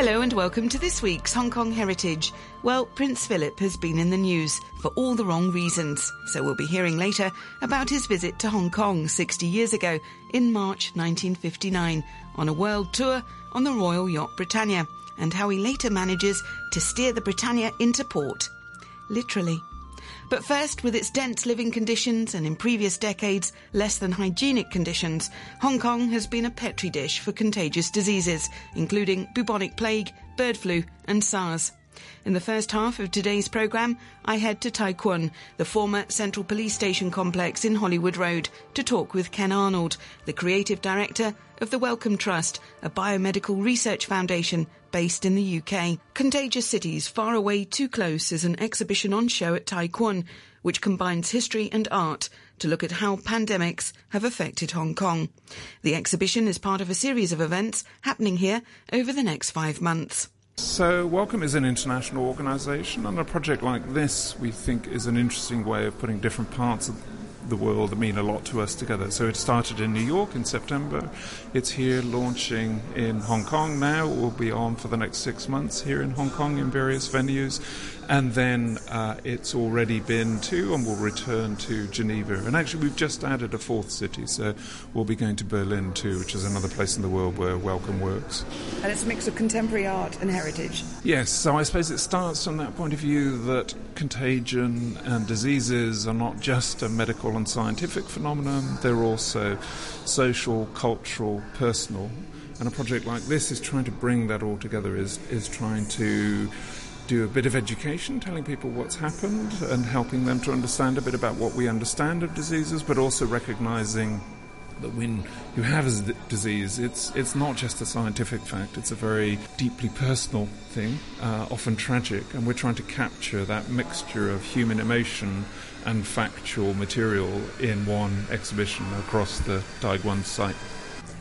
Hello and welcome to this week's Hong Kong Heritage. Well, Prince Philip has been in the news for all the wrong reasons, so we'll be hearing later about his visit to Hong Kong 60 years ago in March 1959 on a world tour on the Royal Yacht Britannia and how he later manages to steer the Britannia into port. Literally. But first, with its dense living conditions and in previous decades less than hygienic conditions, Hong Kong has been a petri dish for contagious diseases, including bubonic plague, bird flu, and SARS. In the first half of today's programme, I head to Tai Kwun, the former Central Police Station complex in Hollywood Road, to talk with Ken Arnold, the creative director of the Wellcome Trust, a biomedical research foundation based in the UK. Contagious Cities Far Away Too Close is an exhibition on show at Tai Kwun, which combines history and art to look at how pandemics have affected Hong Kong. The exhibition is part of a series of events happening here over the next five months. So, Wellcome is an international organisation, and a project like this we think is an interesting way of putting different parts of the world that mean a lot to us together. So, it started in New York in September. It's here launching in Hong Kong now. It will be on for the next six months here in Hong Kong in various venues and then uh, it's already been to and will return to Geneva. And actually, we've just added a fourth city, so we'll be going to Berlin too, which is another place in the world where Wellcome works. And it's a mix of contemporary art and heritage. Yes, so I suppose it starts from that point of view that contagion and diseases are not just a medical and scientific phenomenon, they're also social, cultural, personal. And a project like this is trying to bring that all together, is, is trying to do a bit of education, telling people what's happened and helping them to understand a bit about what we understand of diseases, but also recognizing that when you have a disease, it's it's not just a scientific fact; it's a very deeply personal thing, uh, often tragic, and we're trying to capture that mixture of human emotion and factual material in one exhibition across the Tai site.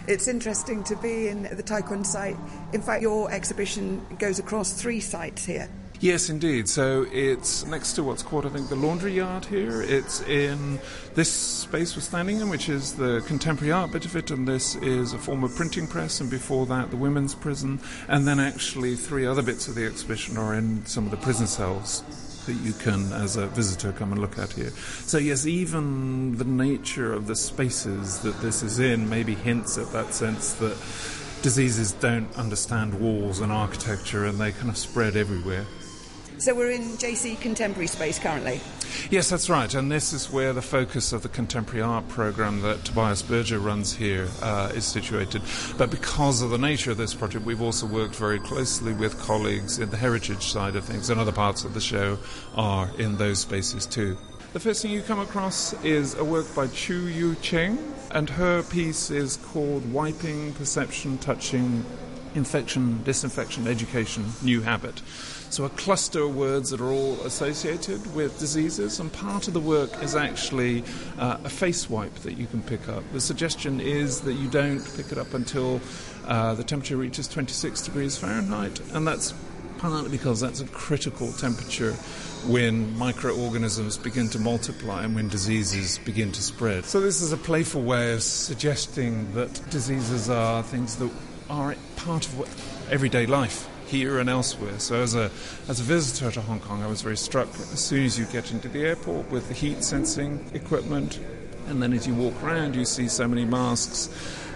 It's interesting to be in the Tai site. In fact, your exhibition goes across three sites here. Yes, indeed. So it's next to what's called, I think, the laundry yard here. It's in this space we're standing in, which is the contemporary art bit of it, and this is a former printing press, and before that, the women's prison. And then actually, three other bits of the exhibition are in some of the prison cells that you can, as a visitor, come and look at here. So, yes, even the nature of the spaces that this is in maybe hints at that sense that diseases don't understand walls and architecture and they kind of spread everywhere. So we're in JC Contemporary Space currently? Yes, that's right. And this is where the focus of the contemporary art program that Tobias Berger runs here uh, is situated. But because of the nature of this project, we've also worked very closely with colleagues in the heritage side of things, and other parts of the show are in those spaces too. The first thing you come across is a work by Chu Yu Cheng, and her piece is called Wiping, Perception, Touching, Infection, Disinfection, Education, New Habit. So, a cluster of words that are all associated with diseases, and part of the work is actually uh, a face wipe that you can pick up. The suggestion is that you don't pick it up until uh, the temperature reaches 26 degrees Fahrenheit, and that's partly because that's a critical temperature when microorganisms begin to multiply and when diseases begin to spread. So, this is a playful way of suggesting that diseases are things that are part of everyday life here and elsewhere. So as a as a visitor to Hong Kong, I was very struck as soon as you get into the airport with the heat sensing equipment, and then as you walk around, you see so many masks.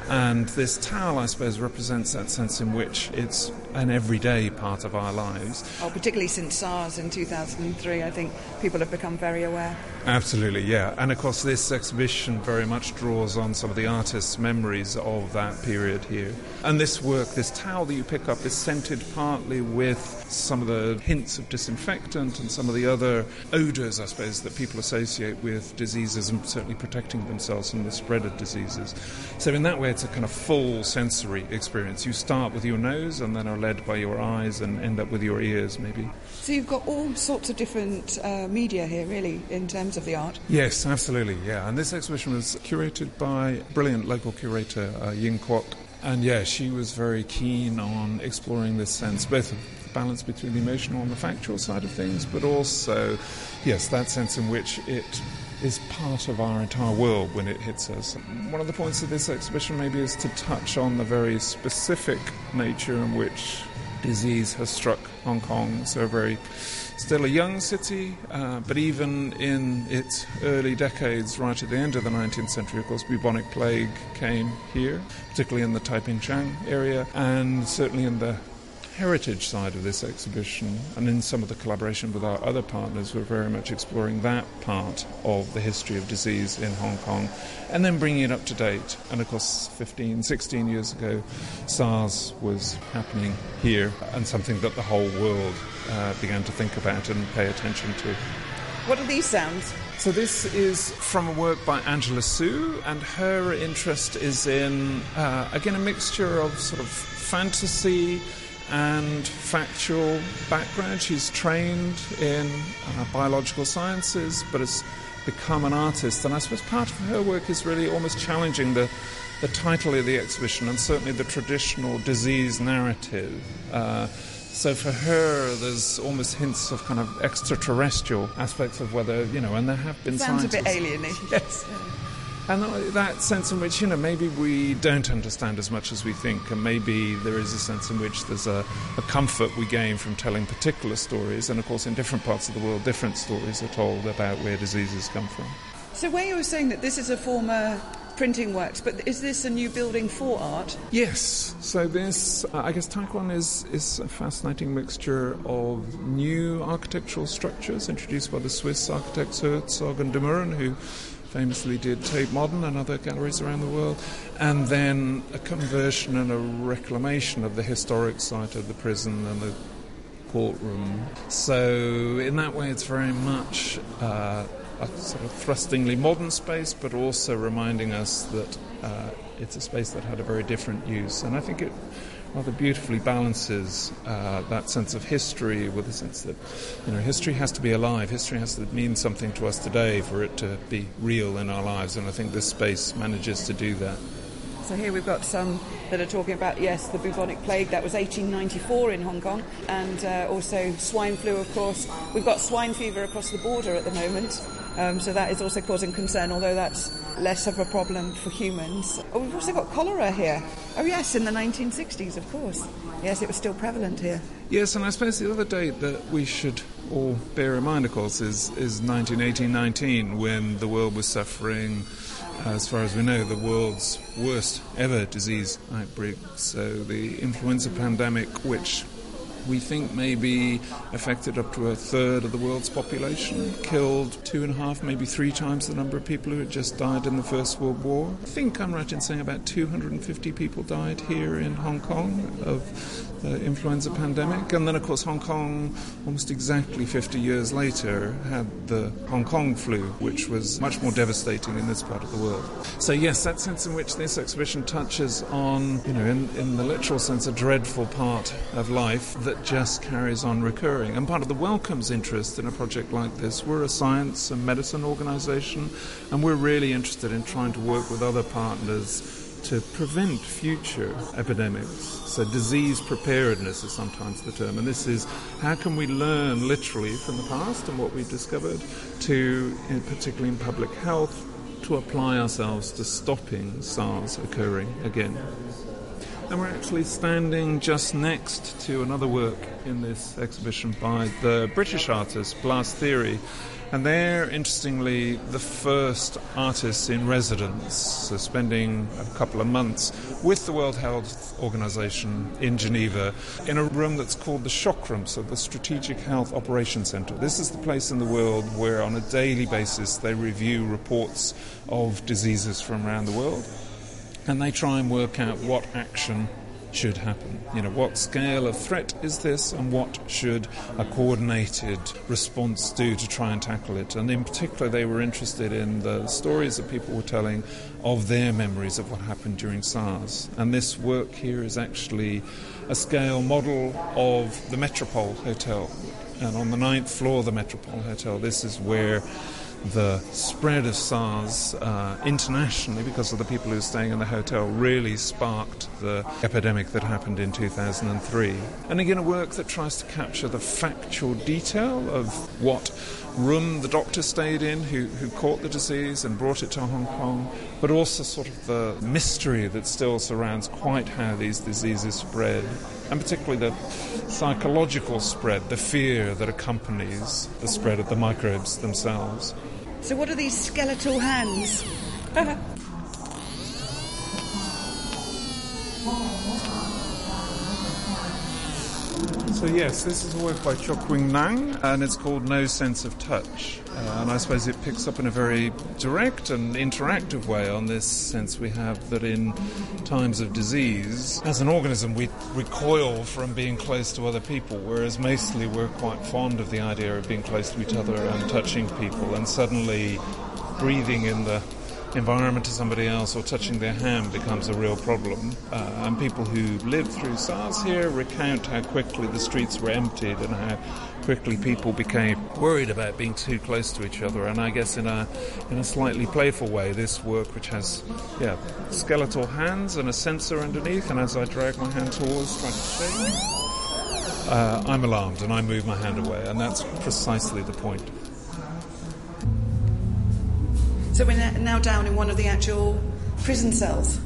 And this towel, I suppose, represents that sense in which it's an everyday part of our lives. Oh, particularly since SARS in 2003, I think people have become very aware. Absolutely, yeah. And of course, this exhibition very much draws on some of the artists' memories of that period here. And this work, this towel that you pick up, is scented partly with some of the hints of disinfectant and some of the other odours, I suppose, that people associate with diseases and certainly protecting themselves from the spread of diseases. So, in that way, it's a kind of full sensory experience. You start with your nose and then are led by your eyes and end up with your ears, maybe. So, you've got all sorts of different uh, media here, really, in terms of the art? Yes, absolutely, yeah. And this exhibition was curated by brilliant local curator uh, Ying Kwok. And yeah, she was very keen on exploring this sense, both of balance between the emotional and the factual side of things, but also, yes, that sense in which it is part of our entire world when it hits us. One of the points of this exhibition maybe is to touch on the very specific nature in which disease has struck Hong Kong. So, very still a young city, uh, but even in its early decades, right at the end of the 19th century, of course, bubonic plague came here, particularly in the Taiping Shan area, and certainly in the heritage side of this exhibition and in some of the collaboration with our other partners, we're very much exploring that part of the history of disease in Hong Kong and then bringing it up to date. And of course, 15, 16 years ago, SARS was happening here and something that the whole world uh, began to think about and pay attention to. What are these sounds? So this is from a work by Angela Su, and her interest is in uh, again a mixture of sort of fantasy and factual background. She's trained in uh, biological sciences, but has become an artist. And I suppose part of her work is really almost challenging the, the title of the exhibition and certainly the traditional disease narrative. Uh, so for her, there's almost hints of kind of extraterrestrial aspects of whether, you know, and there have been Sounds scientists. a bit alien Yes. And that sense in which, you know, maybe we don't understand as much as we think, and maybe there is a sense in which there's a, a, comfort we gain from telling particular stories. And of course, in different parts of the world, different stories are told about where diseases come from. So, where you were saying that this is a former printing works, but is this a new building for art? Yes. So this, uh, I guess, Tai Kwun is is a fascinating mixture of new architectural structures introduced by the Swiss architects Herzog and de Meuron, who famously did Tate Modern and other galleries around the world, and then a conversion and a reclamation of the historic site of the prison and the courtroom. So, in that way, it's very much uh, a sort of thrustingly modern space, but also reminding us that uh, it's a space that had a very different use. And I think it rather beautifully balances uh, that sense of history with the sense that you know history has to be alive. History has to mean something to us today for it to be real in our lives, and I think this space manages to do that. So here we've got some that are talking about yes, the bubonic plague that was 1894 in Hong Kong, and uh, also swine flu, of course. We've got swine fever across the border at the moment. Um, so that is also causing concern, although that's less of a problem for humans. Oh, we've also got cholera here. Oh, yes, in the 1960s, of course. Yes, it was still prevalent here. Yes, and I suppose the other date that we should all bear in mind, of course, is, is 1918-19, when the world was suffering, as far as we know, the world's worst ever disease outbreak. So the influenza pandemic, which we think maybe affected up to a third of the world's population, killed two and a half, maybe three times the number of people who had just died in the First World War. I think I'm right in saying about 250 people died here in Hong Kong of the influenza pandemic. And then, of course, Hong Kong, almost exactly 50 years later, had the Hong Kong flu, which was much more devastating in this part of the world. So, yes, that sense in which this exhibition touches on, you know, in, in the literal sense, a dreadful part of life that just carries on recurring. And part of the Wellcome's interest in a project like this, we're a science and medicine organization, and we're really interested in trying to work with other partners to prevent future epidemics. So, disease preparedness is sometimes the term, and this is how can we learn literally from the past and what we've discovered to, particularly in public health, to apply ourselves to stopping SARS occurring again. And we're actually standing just next to another work in this exhibition by the British artist Blast Theory. And they're, interestingly, the first artists in residence, so spending a couple of months with the World Health Organization in Geneva in a room that's called the Shock Room, so the Strategic Health Operations Center. This is the place in the world where, on a daily basis, they review reports of diseases from around the world and they try and work out what action should happen. You know, what scale of threat is this, and what should a coordinated response do to try and tackle it? And in particular, they were interested in the stories that people were telling of their memories of what happened during SARS. And this work here is actually a scale model of the Metropole Hotel. And on the ninth floor of the Metropole Hotel, this is where the spread of SARS uh, internationally, because of the people who were staying in the hotel, really sparked the epidemic that happened in 2003. And again, a work that tries to capture the factual detail of what room the doctor stayed in who, who caught the disease and brought it to Hong Kong, but also sort of the mystery that still surrounds quite how these diseases spread, and particularly the psychological spread, the fear that accompanies the spread of the microbes themselves. So, what are these skeletal hands? So yes, this is a work by Cheuk Wing Nam, and it's called No Sense of Touch. Uh, and I suppose it picks up in a very direct and interactive way on this sense we have that in times of disease, as an organism, we recoil from being close to other people, whereas mostly we're quite fond of the idea of being close to each other and touching people, and suddenly breathing in the environment to somebody else or touching their hand becomes a real problem. Uh, and people who lived through SARS here recount how quickly the streets were emptied and how quickly people became worried about being too close to each other. And I guess in a in a slightly playful way, this work, which has yeah skeletal hands and a sensor underneath, and as I drag my hand towards, trying to shake, uh, I'm alarmed and I move my hand away, and that's precisely the point. So we're now down in one of the actual prison cells.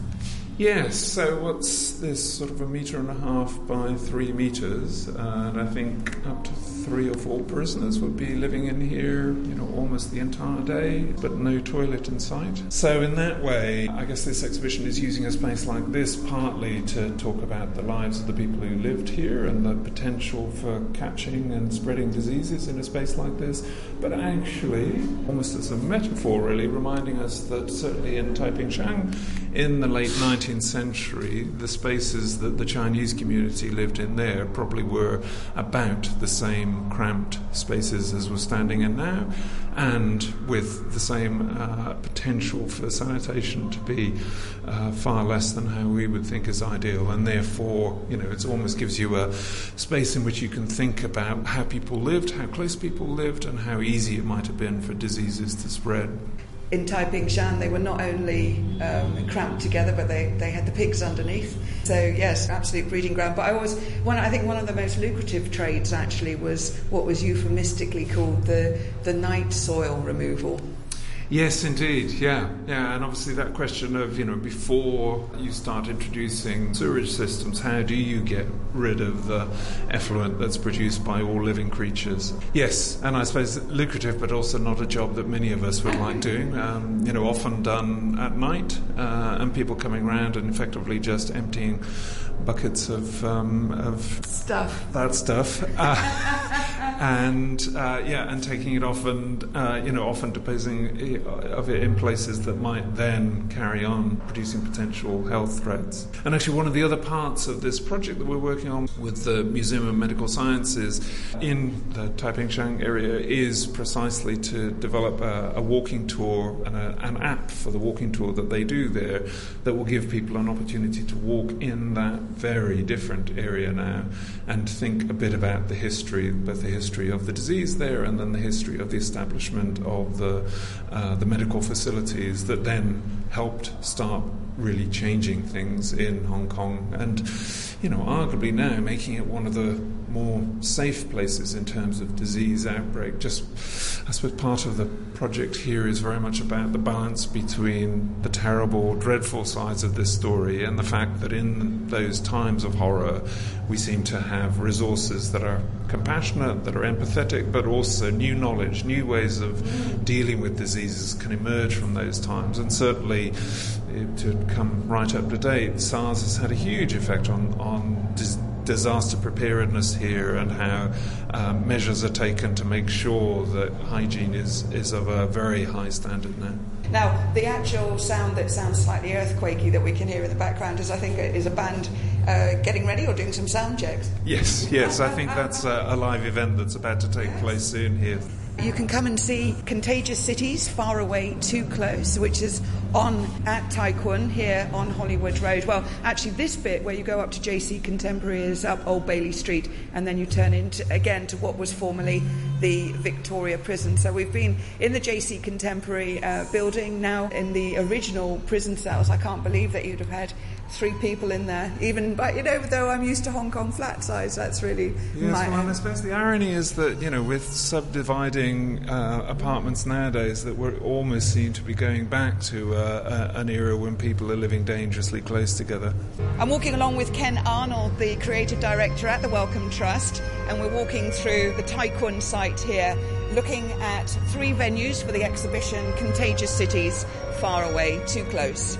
Yes, so what's this sort of a metre and a half by three metres, and I think up to three or four prisoners would be living in here, you know, almost the entire day, but no toilet in sight. So, in that way, I guess this exhibition is using a space like this partly to talk about the lives of the people who lived here and the potential for catching and spreading diseases in a space like this, but actually, almost as a metaphor, really, reminding us that certainly in Taiping Shan, in the late 19th century, the spaces that the Chinese community lived in there probably were about the same cramped spaces as we're standing in now, and with the same uh, potential for sanitation to be uh, far less than how we would think is ideal. And therefore, you know, it almost gives you a space in which you can think about how people lived, how close people lived, and how easy it might have been for diseases to spread in Taiping Shan, they were not only um, cramped together, but they, they had the pigs underneath. So yes, absolute breeding ground. But I always, one, I think one of the most lucrative trades actually was what was euphemistically called the the night soil removal. Yes, indeed. Yeah, yeah, and obviously that question of you know before you start introducing sewage systems, how do you get rid of the effluent that's produced by all living creatures? Yes, and I suppose lucrative, but also not a job that many of us would like doing. Um, you know, often done at night, uh, and people coming around and effectively just emptying buckets of um, of stuff. That stuff. Uh, and uh, yeah, and taking it off and uh, you know often disposing of it in places that might then carry on producing potential health threats. And actually, one of the other parts of this project that we're working on with the Museum of Medical Sciences in the Taiping Shan area is precisely to develop a, a walking tour and a, an app for the walking tour that they do there that will give people an opportunity to walk in that very different area now and think a bit about the history, both the history of the disease there and then the history of the establishment of the, uh, the medical facilities that then helped start really changing things in Hong Kong and, you know, arguably now making it one of the more safe places in terms of disease outbreak. Just, I suppose, part of the project here is very much about the balance between the terrible, dreadful sides of this story and the fact that in those times of horror, we seem to have resources that are compassionate, that are empathetic, but also new knowledge, new ways of dealing with diseases can emerge from those times. And certainly, to come right up to date, SARS has had a huge effect on, on disease disaster preparedness here and how um, measures are taken to make sure that hygiene is, is of a very high standard now. Now, the actual sound that sounds slightly earthquakey that we can hear in the background is, I think, is a band uh, getting ready or doing some sound checks. Yes, yes, I think that's a, a live event that's about to take place soon here. You can come and see Contagious Cities, Far Away, Too Close, which is on at Tai Kwun here on Hollywood Road. Well, actually, this bit where you go up to JC Contemporary is up Old Bailey Street, and then you turn into again to what was formerly the the Victoria Prison. So we've been in the JC Contemporary uh, building, now in the original prison cells. I can't believe that you'd have had three people in there. Even, but you know, though I'm used to Hong Kong flat size, that's really yes. My, well, I suppose the irony is that you know, with subdividing uh, apartments nowadays, that we almost seem to be going back to uh, an era when people are living dangerously close together. I'm walking along with Ken Arnold, the creative director at the Wellcome Trust, and we're walking through the Tai Kwun site here, looking at three venues for the exhibition Contagious Cities, Far Away, Too Close.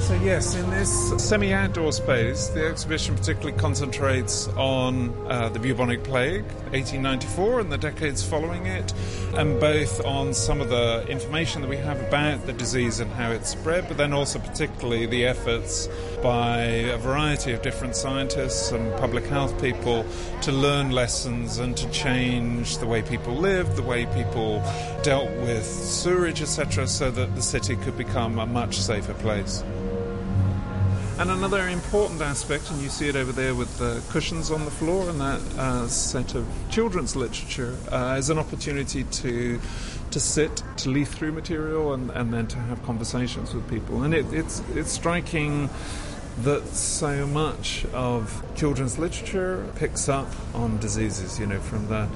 So, yes, in this semi outdoor space, the exhibition particularly concentrates on uh, the bubonic plague, 1894, and the decades following it, and both on some of the information that we have about the disease and how it spread, but then also particularly the efforts by a variety of different scientists and public health people to learn lessons and to change the way people lived, the way people dealt with sewerage, etc., so that the city could become a much safer place. And another important aspect, and you see it over there with the cushions on the floor and that uh, set of children's literature, uh, is an opportunity to to sit, to leaf through material, and, and then to have conversations with people. And it, it's it's striking that so much of children's literature picks up on diseases, you know, from the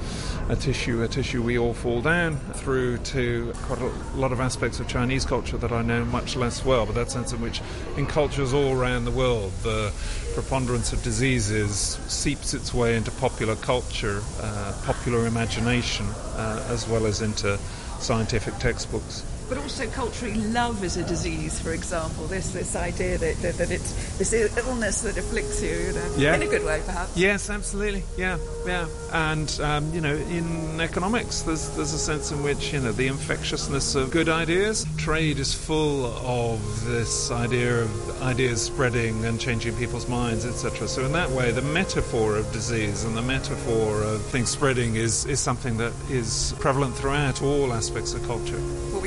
a tissue, a tissue we all fall down through to quite a lot of aspects of Chinese culture that I know much less well, but that sense in which in cultures all around the world the preponderance of diseases seeps its way into popular culture, uh, popular imagination, uh, as well as into scientific textbooks but also culturally love is a disease, for example. This this idea that, that, that it's this illness that afflicts you, you know, yeah. in a good way, perhaps. Yes, absolutely. Yeah, yeah. And um, you know, in economics, there's there's a sense in which you know the infectiousness of good ideas. Trade is full of this idea of ideas spreading and changing people's minds, etc. So in that way, the metaphor of disease and the metaphor of things spreading is is something that is prevalent throughout all aspects of culture.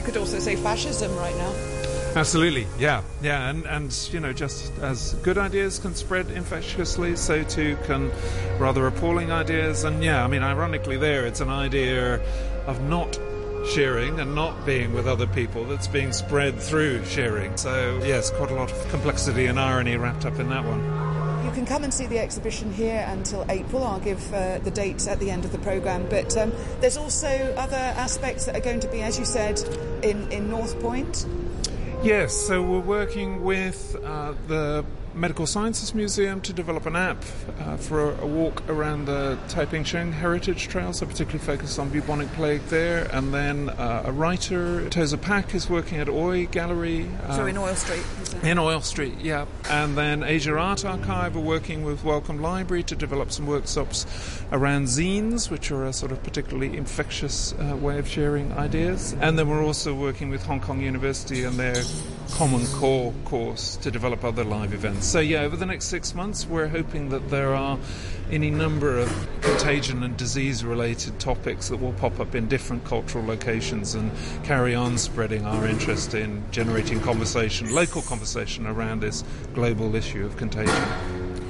Could also say fascism right now. Absolutely, yeah, yeah, and and you know, just as good ideas can spread infectiously, so too can rather appalling ideas. And yeah, I mean, ironically, there it's an idea of not sharing and not being with other people that's being spread through sharing. So yes, quite a lot of complexity and irony wrapped up in that one. You can come and see the exhibition here until April. I'll give uh, the dates at the end of the programme. But um, there's also other aspects that are going to be, as you said, in, in North Point. Yes, so we're working with uh, the Medical Sciences Museum to develop an app uh, for a, a, walk around the Taiping Shan Heritage Trail, so particularly focused on bubonic plague there. And then uh, a writer, Tozer Pak, is working at Oi Gallery. Uh, so in Oil Street? In Oil Street, yeah. And then Asia Art Archive are working with Wellcome Library to develop some workshops around zines, which are a sort of particularly infectious uh, way of sharing ideas. And then we're also working with Hong Kong University and their Common Core course to develop other live events. So, yeah, over the next six months, we're hoping that there are any number of contagion and disease related topics that will pop up in different cultural locations and carry on spreading our interest in generating conversation, local conversation around this global issue of contagion.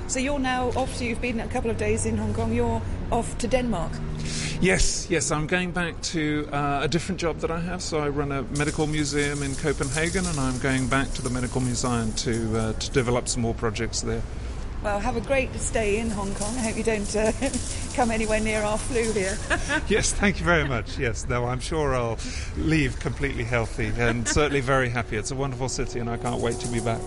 So you're now off, so you've been a couple of days in Hong Kong, you're off to Denmark. Yes, yes, I'm going back to uh, a different job that I have. So I run a medical museum in Copenhagen, and I'm going back to the medical museum to uh, to develop some more projects there. Well, have a great stay in Hong Kong. I hope you don't uh, come anywhere near our flu here. yes, thank you very much. Yes, no, I'm sure I'll leave completely healthy and certainly very happy. It's a wonderful city, and I can't wait to be back.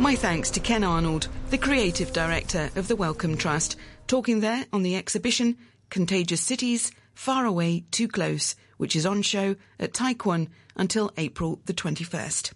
My thanks to Ken Arnold, the creative director of the Wellcome Trust, talking there on the exhibition Contagious Cities, Far Away, Too Close, which is on show at Tai Kwun until April the 21st.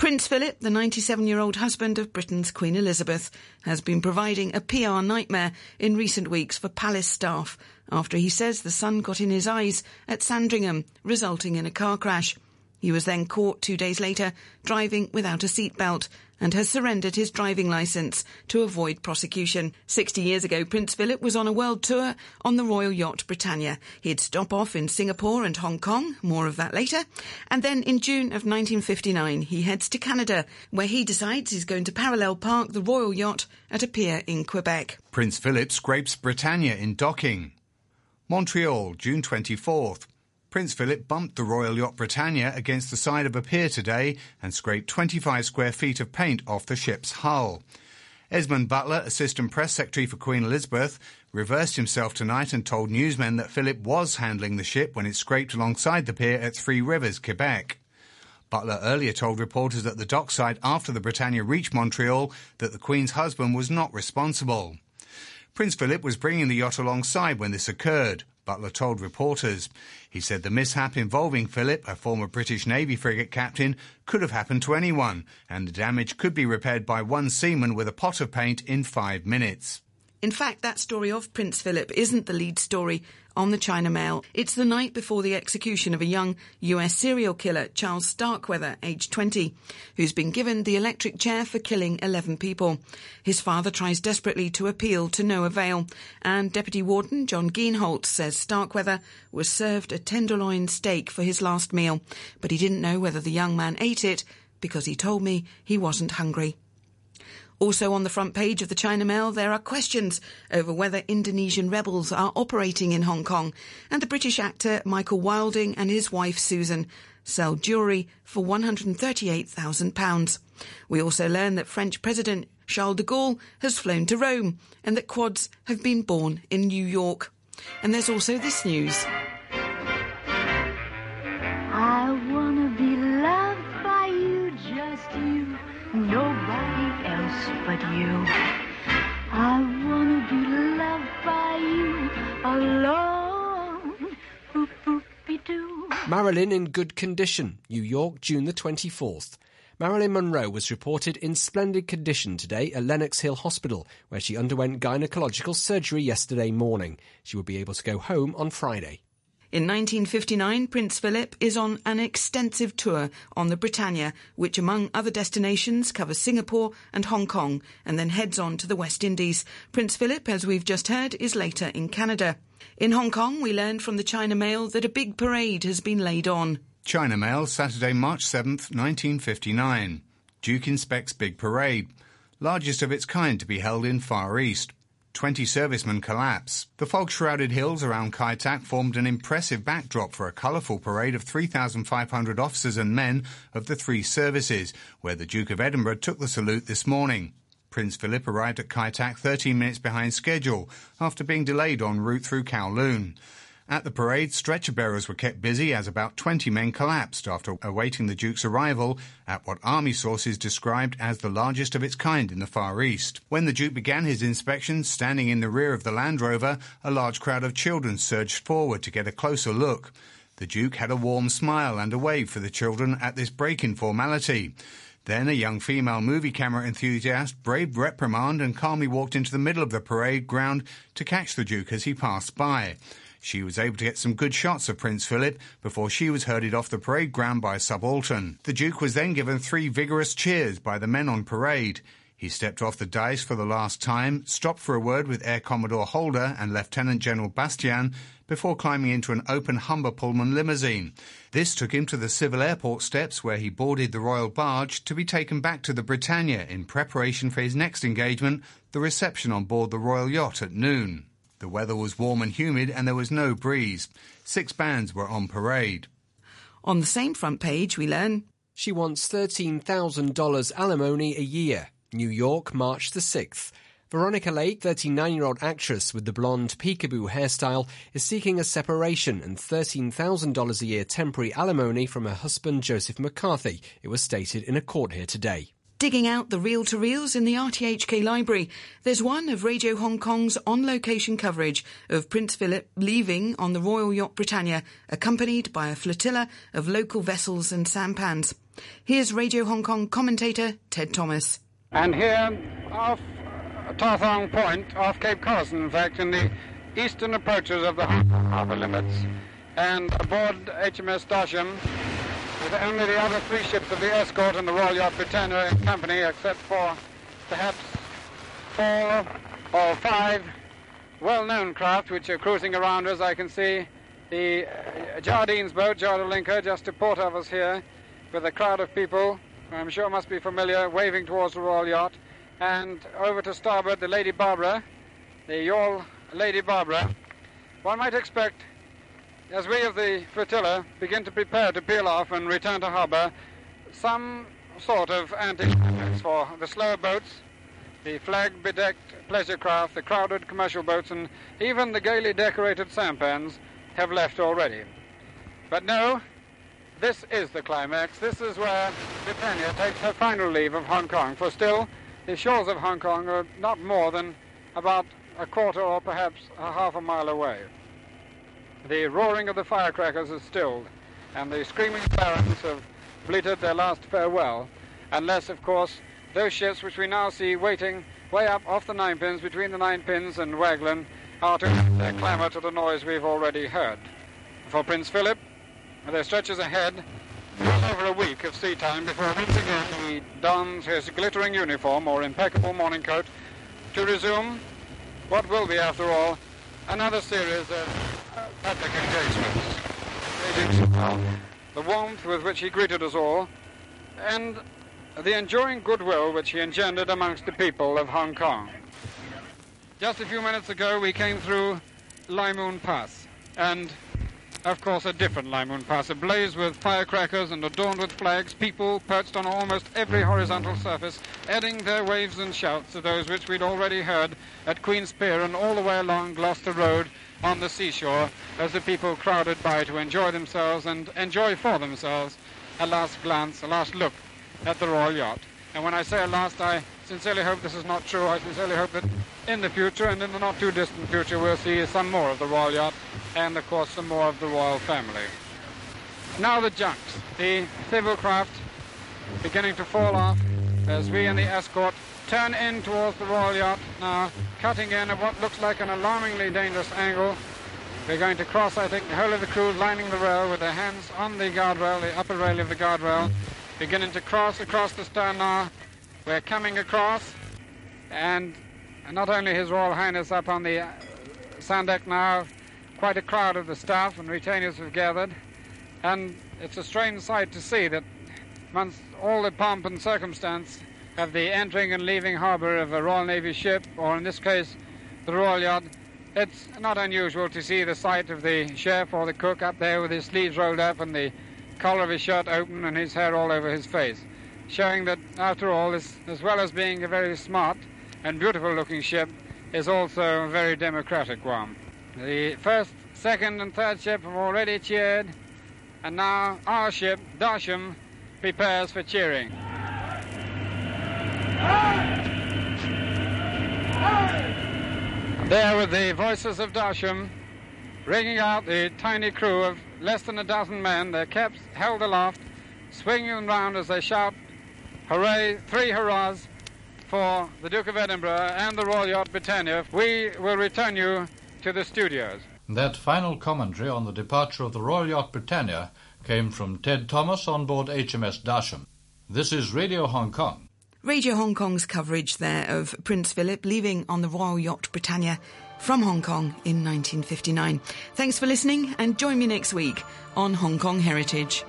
Prince Philip, the 97 year old husband of Britain's Queen Elizabeth, has been providing a PR nightmare in recent weeks for palace staff after he says the sun got in his eyes at Sandringham, resulting in a car crash. He was then caught two days later driving without a seatbelt and has surrendered his driving licence to avoid prosecution. 60 years ago, Prince Philip was on a world tour on the royal yacht Britannia. He'd stop off in Singapore and Hong Kong, more of that later. And then in June of 1959, he heads to Canada, where he decides he's going to parallel park the royal yacht at a pier in Quebec. Prince Philip scrapes Britannia in docking. Montreal, June 24th. Prince Philip bumped the Royal Yacht Britannia against the side of a pier today and scraped 25 square feet of paint off the ship's hull. Esmond Butler, Assistant Press Secretary for Queen Elizabeth, reversed himself tonight and told newsmen that Philip was handling the ship when it scraped alongside the pier at Three Rivers, Quebec. Butler earlier told reporters at the dockside after the Britannia reached Montreal that the Queen's husband was not responsible. Prince Philip was bringing the yacht alongside when this occurred. Butler told reporters. He said the mishap involving Philip, a former British Navy frigate captain, could have happened to anyone, and the damage could be repaired by one seaman with a pot of paint in five minutes. In fact, that story of Prince Philip isn't the lead story on the China Mail. It's the night before the execution of a young US serial killer, Charles Starkweather, aged 20, who's been given the electric chair for killing 11 people. His father tries desperately to appeal to no avail, and Deputy Warden John Geinholz says Starkweather was served a tenderloin steak for his last meal, but he didn't know whether the young man ate it because he told me he wasn't hungry. Also on the front page of the China Mail, there are questions over whether Indonesian rebels are operating in Hong Kong, and the British actor Michael Wilding and his wife Susan sell jewellery for £138,000. We also learn that French President Charles de Gaulle has flown to Rome and that quads have been born in New York. And there's also this news. You. I wanna be loved by you alone. Marilyn in good condition, New York, June the 24th. Marilyn Monroe was reported in splendid condition today at Lenox Hill Hospital, where she underwent gynecological surgery yesterday morning. She will be able to go home on Friday. In 1959, Prince Philip is on an extensive tour on the Britannia, which among other destinations covers Singapore and Hong Kong, and then heads on to the West Indies. Prince Philip, as we've just heard, is later in Canada. In Hong Kong, we learned from the China Mail that a big parade has been laid on. China Mail, Saturday, March 7th, 1959. Duke inspects big parade, largest of its kind to be held in Far East. 20 servicemen collapse. The fog shrouded hills around Kai Tak formed an impressive backdrop for a colourful parade of 3,500 officers and men of the three services, where the Duke of Edinburgh took the salute this morning. Prince Philip arrived at Kai Tak 13 minutes behind schedule after being delayed en route through Kowloon. At the parade, stretcher bearers were kept busy as about 20 men collapsed after awaiting the Duke's arrival at what army sources described as the largest of its kind in the Far East. When the Duke began his inspection, standing in the rear of the Land Rover, a large crowd of children surged forward to get a closer look. The Duke had a warm smile and a wave for the children at this break-in formality. Then a young female movie camera enthusiast braved reprimand and calmly walked into the middle of the parade ground to catch the Duke as he passed by. She was able to get some good shots of Prince Philip before she was herded off the parade ground by a subaltern. The Duke was then given three vigorous cheers by the men on parade. He stepped off the dais for the last time, stopped for a word with Air Commodore Holder and Lieutenant General Bastian before climbing into an open Humber Pullman limousine. This took him to the civil airport steps where he boarded the royal barge to be taken back to the Britannia in preparation for his next engagement, the reception on board the royal yacht at noon. The weather was warm and humid and there was no breeze. Six bands were on parade. On the same front page, we learn She wants $13,000 alimony a year. New York, March the 6th. Veronica Lake, 39 year old actress with the blonde peekaboo hairstyle, is seeking a separation and $13,000 a year temporary alimony from her husband Joseph McCarthy, it was stated in a court here today. Digging out the reel to reels in the RTHK library, there's one of Radio Hong Kong's on location coverage of Prince Philip leaving on the Royal Yacht Britannia, accompanied by a flotilla of local vessels and sampans. Here's Radio Hong Kong commentator Ted Thomas. And here, off Tathong Point, off Cape Collinson, in fact, in the eastern approaches of the harbour limits, and aboard HMS Darsham, with only the other three ships of the escort and the Royal Yacht Britannia in company, except for perhaps four or five well-known craft which are cruising around us. I can see the uh, Jardine's boat, Jardilinka, just to port of us here, with a crowd of people, I'm sure must be familiar, waving towards the Royal Yacht. And over to starboard, the Lady Barbara, the yawl Lady Barbara. One might expect as we of the flotilla begin to prepare to peel off and return to harbour, some sort of anti-climax for the slower boats, the flag-bedecked pleasure craft, the crowded commercial boats, and even the gaily decorated sampans have left already. But no, this is the climax. This is where Britannia takes her final leave of Hong Kong, for still the shores of Hong Kong are not more than about a quarter or perhaps a half a mile away the roaring of the firecrackers is stilled, and the screaming barons have bleated their last farewell, unless, of course, those ships which we now see waiting way up off the nine pins between the nine pins and Waglan are to add their clamour to the noise we've already heard. For Prince Philip, there stretches ahead well over a week of sea time before once again he dons his glittering uniform or impeccable morning coat to resume what will be, after all, another series of public engagements. The warmth with which he greeted us all, and the enduring goodwill which he engendered amongst the people of Hong Kong. Just a few minutes ago, we came through Lai Moon Pass, and of course, a different Lai Moon Pass, ablaze with firecrackers and adorned with flags, people perched on almost every horizontal surface, adding their waves and shouts to those which we'd already heard at Queen's Pier and all the way along Gloucester Road on the seashore as the people crowded by to enjoy themselves and enjoy for themselves a last glance, a last look at the Royal Yacht. And when I say a last, I sincerely hope this is not true. I sincerely hope that in the future and in the not too distant future we'll see some more of the Royal Yacht and of course some more of the royal family. Now the junks, the civil craft beginning to fall off as we and the escort turn in towards the Royal Yacht now, cutting in at what looks like an alarmingly dangerous angle. We're going to cross, I think, the whole of the crew lining the rail with their hands on the guardrail, the upper rail of the guardrail, beginning to cross across the stern now. We're coming across, and not only His Royal Highness up on the uh, sand deck now, quite a crowd of the staff and retainers have gathered, and it's a strange sight to see that amongst all the pomp and circumstance of the entering and leaving harbour of a Royal Navy ship, or in this case, the Royal Yacht, it's not unusual to see the sight of the chef or the cook up there with his sleeves rolled up and the collar of his shirt open and his hair all over his face, showing that, after all, this, as well as being a very smart and beautiful looking ship, is also a very democratic one. The first, second, and third ship have already cheered, and now our ship, Darsham, prepares for cheering. There with the voices of Darsham, ringing out the tiny crew of less than a dozen men, their caps held aloft, swinging round as they shout, hooray, three hurrahs for the Duke of Edinburgh and the Royal Yacht Britannia. We will return you to the studios. That final commentary on the departure of the Royal Yacht Britannia came from Ted Thomas on board HMS Darsham. This is Radio Hong Kong. Radio Hong Kong's coverage there of Prince Philip leaving on the Royal Yacht Britannia from Hong Kong in 1959. Thanks for listening and join me next week on Hong Kong Heritage.